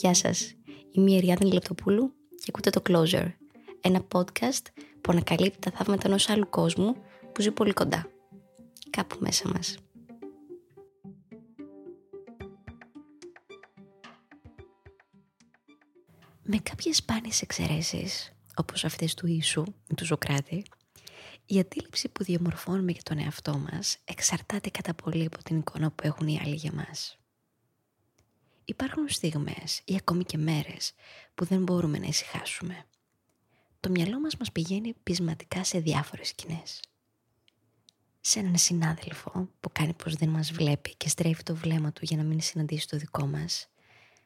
Γεια σας, είμαι η Εριάδη Λεπτοπούλου και ακούτε το Closer, ένα podcast που ανακαλύπτει τα θαύματα ενός άλλου κόσμου που ζει πολύ κοντά, κάπου μέσα μας. Με κάποιες σπάνιες εξαιρέσεις, όπως αυτές του Ιησού, του Σοκράτη, η αντίληψη που διαμορφώνουμε για τον εαυτό μας εξαρτάται κατά πολύ από την εικόνα που έχουν οι άλλοι για μας. Υπάρχουν στιγμές ή ακόμη και μέρες που δεν μπορούμε να ησυχάσουμε. Το μυαλό μας μας πηγαίνει πεισματικά σε διάφορες σκηνές. Σε έναν συνάδελφο που κάνει πως δεν μας βλέπει και στρέφει το βλέμμα του για να μην συναντήσει το δικό μας,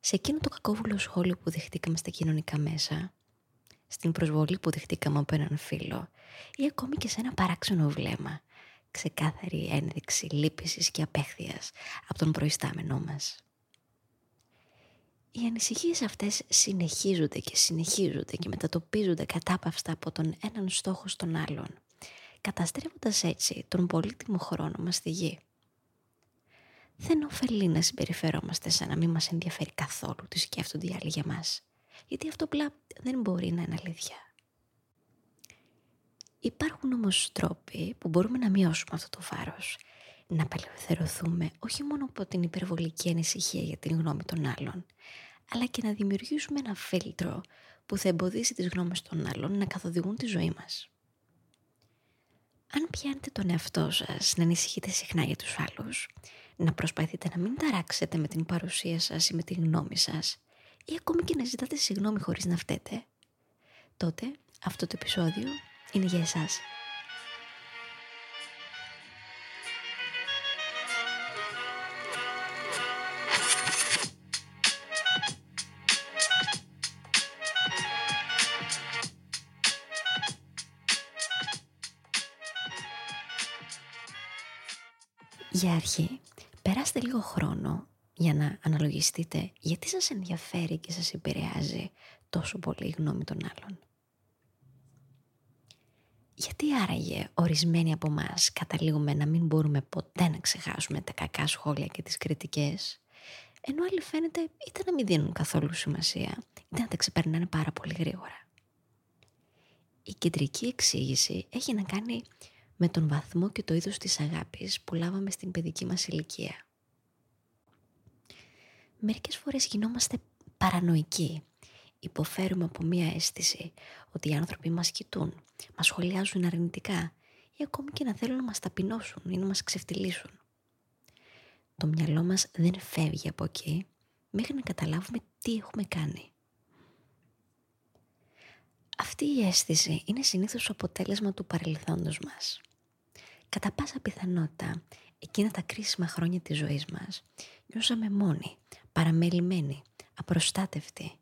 σε εκείνο το κακόβουλο σχόλιο που δεχτήκαμε στα κοινωνικά μέσα, στην προσβολή που δεχτήκαμε από έναν φίλο ή ακόμη και σε ένα παράξενο βλέμμα, ξεκάθαρη ένδειξη λύπησης και απέχθειας από τον προϊστάμενό μας. Οι ανησυχίες αυτές συνεχίζονται και συνεχίζονται και μετατοπίζονται κατάπαυστα από τον έναν στόχο στον άλλον, καταστρέφοντας έτσι τον πολύτιμο χρόνο μας στη γη. Δεν ωφελεί να συμπεριφερόμαστε σαν να μην μας ενδιαφέρει καθόλου τι σκέφτονται οι άλλοι για μας, γιατί αυτό απλά δεν μπορεί να είναι αλήθεια. Υπάρχουν όμως τρόποι που μπορούμε να μειώσουμε αυτό το βάρος, να απελευθερωθούμε όχι μόνο από την υπερβολική ανησυχία για την γνώμη των άλλων, αλλά και να δημιουργήσουμε ένα φίλτρο που θα εμποδίσει τις γνώμες των άλλων να καθοδηγούν τη ζωή μας. Αν πιάνετε τον εαυτό σας να ανησυχείτε συχνά για τους άλλους, να προσπαθείτε να μην ταράξετε με την παρουσία σας ή με την γνώμη σας, ή ακόμη και να ζητάτε συγγνώμη χωρίς να φταίτε, τότε αυτό το επεισόδιο είναι για εσάς. Για αρχή, περάστε λίγο χρόνο για να αναλογιστείτε γιατί σας ενδιαφέρει και σας επηρεάζει τόσο πολύ η γνώμη των άλλων. Γιατί άραγε ορισμένοι από εμά καταλήγουμε να μην μπορούμε ποτέ να ξεχάσουμε τα κακά σχόλια και τις κριτικές, ενώ άλλοι φαίνεται είτε να μην δίνουν καθόλου σημασία, είτε να τα ξεπερνάνε πάρα πολύ γρήγορα. Η κεντρική εξήγηση έχει να κάνει με τον βαθμό και το είδος της αγάπης που λάβαμε στην παιδική μας ηλικία. Μερικές φορές γινόμαστε παρανοϊκοί. Υποφέρουμε από μία αίσθηση ότι οι άνθρωποι μας κοιτούν, μας σχολιάζουν αρνητικά ή ακόμη και να θέλουν να μας ταπεινώσουν ή να μας ξεφτυλίσουν. Το μυαλό μας δεν φεύγει από εκεί μέχρι να καταλάβουμε τι έχουμε κάνει. Αυτή η αίσθηση είναι συνήθως αποτέλεσμα του παρελθόντος μας. Κατά πάσα πιθανότητα, εκείνα τα κρίσιμα χρόνια της ζωής μας, νιώσαμε μόνοι, παραμελημένοι, απροστάτευτοι.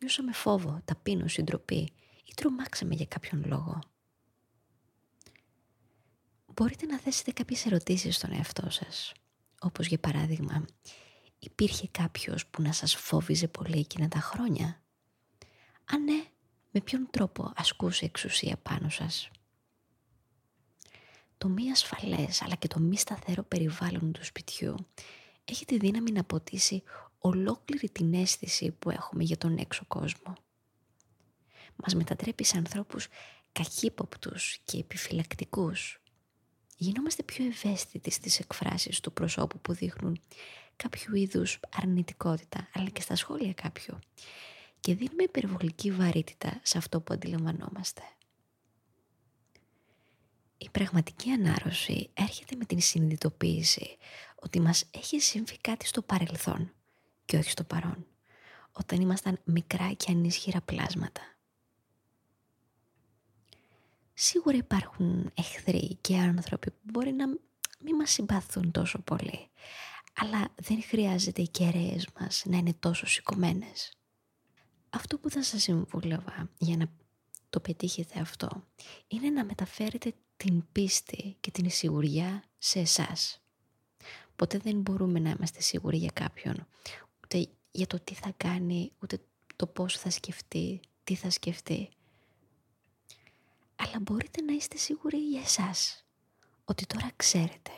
Νιώσαμε φόβο, ταπείνωση, ντροπή ή τρομάξαμε για κάποιον λόγο. Μπορείτε να θέσετε κάποιες ερωτήσεις στον εαυτό σας. Όπως για παράδειγμα, υπήρχε κάποιος που να σας φόβιζε πολύ εκείνα τα χρόνια; Αν ναι, με ποιον τρόπο ασκούσε εξουσία πάνω σας; Το μη ασφαλές αλλά και το μη σταθερό περιβάλλον του σπιτιού έχει τη δύναμη να ποτίσει ολόκληρη την αίσθηση που έχουμε για τον έξω κόσμο. Μας μετατρέπει σε ανθρώπους καχύποπτους και επιφυλακτικούς. Γινόμαστε πιο ευαίσθητοι στις εκφράσεις του προσώπου που δείχνουν κάποιο είδους αρνητικότητα, αλλά και στα σχόλια κάποιου. Και δίνουμε υπερβολική βαρύτητα σε αυτό που αντιλαμβανόμαστε. Η πραγματική ανάρρωση έρχεται με την συνειδητοποίηση ότι μας έχει συμβεί κάτι στο παρελθόν και όχι στο παρόν, όταν ήμασταν μικρά και ανίσχυρα πλάσματα. Σίγουρα υπάρχουν εχθροί και άνθρωποι που μπορεί να μην μας συμπαθούν τόσο πολύ, αλλά δεν χρειάζεται οι κεραίες μας να είναι τόσο σηκωμένες. Αυτό που θα σας συμβούλευα για να το πετύχετε αυτό είναι να μεταφέρετε την πίστη και την σιγουριά σε εσάς. Ποτέ δεν μπορούμε να είμαστε σίγουροι για κάποιον, ούτε για το τι θα κάνει, ούτε το πώς θα σκεφτεί, τι θα σκεφτεί. Αλλά μπορείτε να είστε σίγουροι για εσάς, ότι τώρα ξέρετε,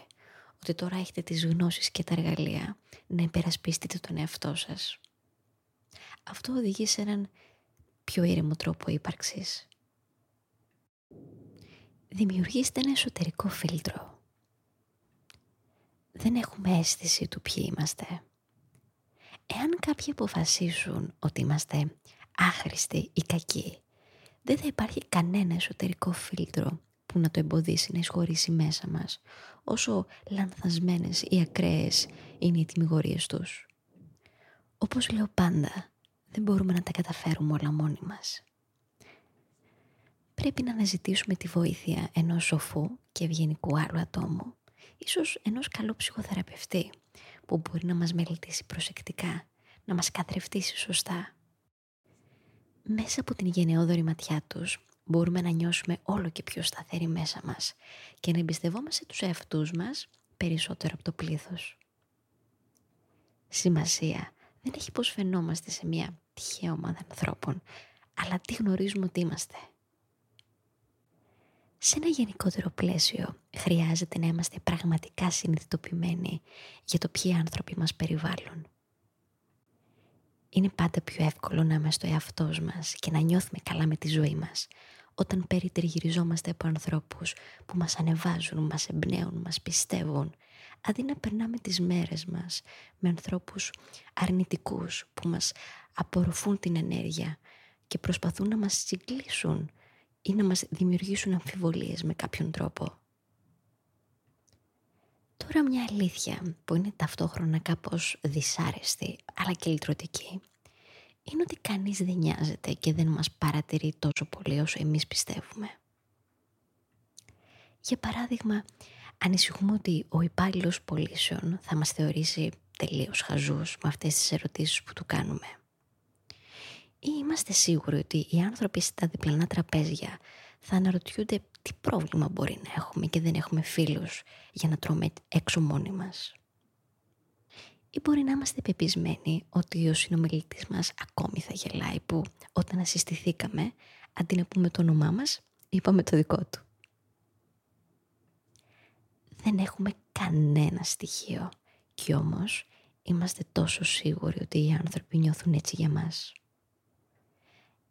ότι τώρα έχετε τις γνώσεις και τα εργαλεία να υπερασπιστείτε τον εαυτό σας. Αυτό οδηγεί σε έναν πιο ήρεμο τρόπο ύπαρξης. Δημιουργήστε ένα εσωτερικό φίλτρο. Δεν έχουμε αίσθηση του ποιοι είμαστε. Εάν κάποιοι αποφασίσουν ότι είμαστε άχρηστοι ή κακοί, δεν θα υπάρχει κανένα εσωτερικό φίλτρο που να το εμποδίσει να εισχωρήσει μέσα μας, όσο λανθασμένες ή ακραίες είναι οι τιμιγορίες τους. Όπως λέω πάντα, δεν μπορούμε να τα καταφέρουμε όλα μόνοι μας. Πρέπει να αναζητήσουμε τη βοήθεια ενός σοφού και ευγενικού άλλου ατόμου, ίσως ενός καλού ψυχοθεραπευτή, που μπορεί να μας μελετήσει προσεκτικά, να μας καθρεφτήσει σωστά. Μέσα από την γενναιόδορη ματιά τους μπορούμε να νιώσουμε όλο και πιο σταθεροί μέσα μας και να εμπιστευόμαστε τους εαυτούς μας περισσότερο από το πλήθος. Σημασία δεν έχει πως φαινόμαστε σε μια τυχαία ομάδα ανθρώπων, αλλά τι γνωρίζουμε ότι είμαστε. Σε ένα γενικότερο πλαίσιο χρειάζεται να είμαστε πραγματικά συνειδητοποιημένοι για το ποιοι άνθρωποι μας περιβάλλουν. Είναι πάντα πιο εύκολο να είμαστε ο εαυτός μας και να νιώθουμε καλά με τη ζωή μας όταν περιτριγυριζόμαστε από ανθρώπους που μας ανεβάζουν, μας εμπνέουν, μας πιστεύουν αντί να περνάμε τις μέρες μας με ανθρώπους αρνητικούς που μας απορροφούν την ενέργεια και προσπαθούν να μας συγκλήσουν ή να μας δημιουργήσουν αμφιβολίες με κάποιον τρόπο. Τώρα μια αλήθεια που είναι ταυτόχρονα κάπως δυσάρεστη αλλά και λυτρωτική είναι ότι κανείς δεν νοιάζεται και δεν μας παρατηρεί τόσο πολύ όσο εμείς πιστεύουμε. Για παράδειγμα, ανησυχούμε ότι ο υπάλληλος πωλήσεων θα μας θεωρήσει τελείως χαζούς με αυτές τις ερωτήσεις που του κάνουμε. Ή είμαστε σίγουροι ότι οι άνθρωποι στα διπλανά τραπέζια θα αναρωτιούνται τι πρόβλημα μπορεί να έχουμε και δεν έχουμε φίλους για να τρώμε έξω μόνοι μας; Ή μπορεί να είμαστε πεπισμένοι ότι ο συνομιλητής μας ακόμη θα γελάει που όταν ασυστηθήκαμε, αντί να πούμε το όνομά μας, είπαμε το δικό του; Δεν έχουμε κανένα στοιχείο και όμως είμαστε τόσο σίγουροι ότι οι άνθρωποι νιώθουν έτσι για μας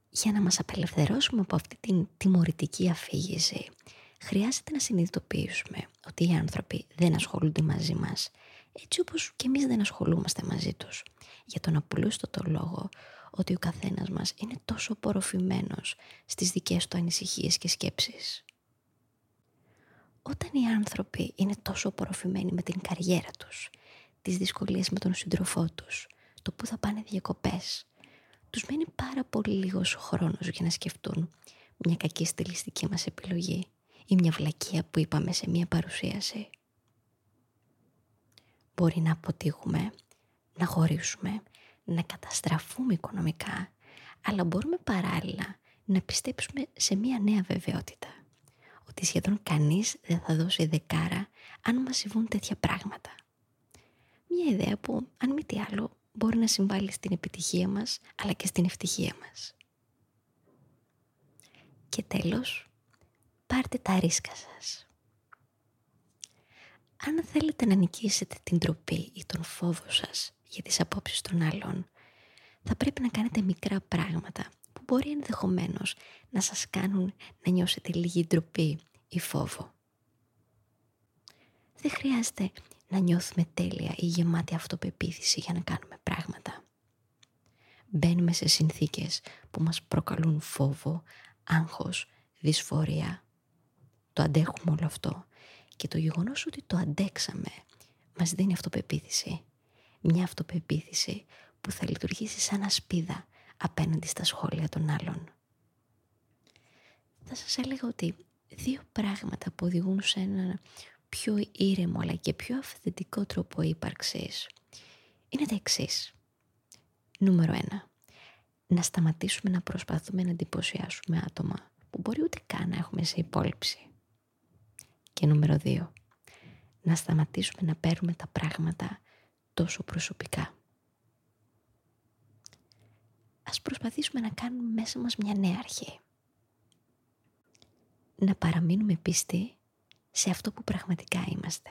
για να μας απελευθερώσουμε από αυτή την τιμωρητική αφήγηση, χρειάζεται να συνειδητοποιήσουμε ότι οι άνθρωποι δεν ασχολούνται μαζί μας, έτσι όπως και εμείς δεν ασχολούμαστε μαζί τους. Για τον απλούστοτο λόγο ότι ο καθένας μας είναι τόσο απορροφημένος στις δικές του ανησυχίες και σκέψεις. Όταν οι άνθρωποι είναι τόσο απορροφημένοι με την καριέρα τους, τις δυσκολίες με τον σύντροφό τους, το που θα πάνε διακοπές, τους μένει πάρα πολύ λίγος χρόνος για να σκεφτούν μια κακή στελιστική μας επιλογή ή μια βλακεία που είπαμε σε μια παρουσίαση. Μπορεί να αποτύχουμε, να χωρίσουμε, να καταστραφούμε οικονομικά, αλλά μπορούμε παράλληλα να πιστέψουμε σε μια νέα βεβαιότητα. Ότι σχεδόν κανείς δεν θα δώσει δεκάρα αν μας συμβούν τέτοια πράγματα. Μια ιδέα που, αν μη τι άλλο, μπορεί να συμβάλλει στην επιτυχία μας αλλά και στην ευτυχία μας. Και τέλος, πάρτε τα ρίσκα σας. Αν θέλετε να νικήσετε την τροπή ή τον φόβο σας για τις απόψεις των άλλων, θα πρέπει να κάνετε μικρά πράγματα που μπορεί ενδεχομένως να σας κάνουν να νιώσετε λίγη ντροπή ή φόβο. Δεν χρειάζεται να νιώθουμε τέλεια ή γεμάτη αυτοπεποίθηση για να κάνουμε πράγματα. Μπαίνουμε σε συνθήκες που μας προκαλούν φόβο, άγχος, δυσφορία. Το αντέχουμε όλο αυτό και το γεγονός ότι το αντέξαμε μας δίνει αυτοπεποίθηση. Μια αυτοπεποίθηση που θα λειτουργήσει σαν ασπίδα απέναντι στα σχόλια των άλλων. Θα σας έλεγα ότι δύο πράγματα που οδηγούν σε ένα πιο ήρεμο αλλά και πιο αυθεντικό τρόπο ύπαρξης είναι τα εξής. Νούμερο ένα. Να σταματήσουμε να προσπαθούμε να εντυπωσιάσουμε άτομα που μπορεί ούτε καν να έχουμε σε υπόλοιψη. Και νούμερο δύο. Να σταματήσουμε να παίρνουμε τα πράγματα τόσο προσωπικά. Ας προσπαθήσουμε να κάνουμε μέσα μας μια νέα αρχή. Να παραμείνουμε πιστοί σε αυτό που πραγματικά είμαστε.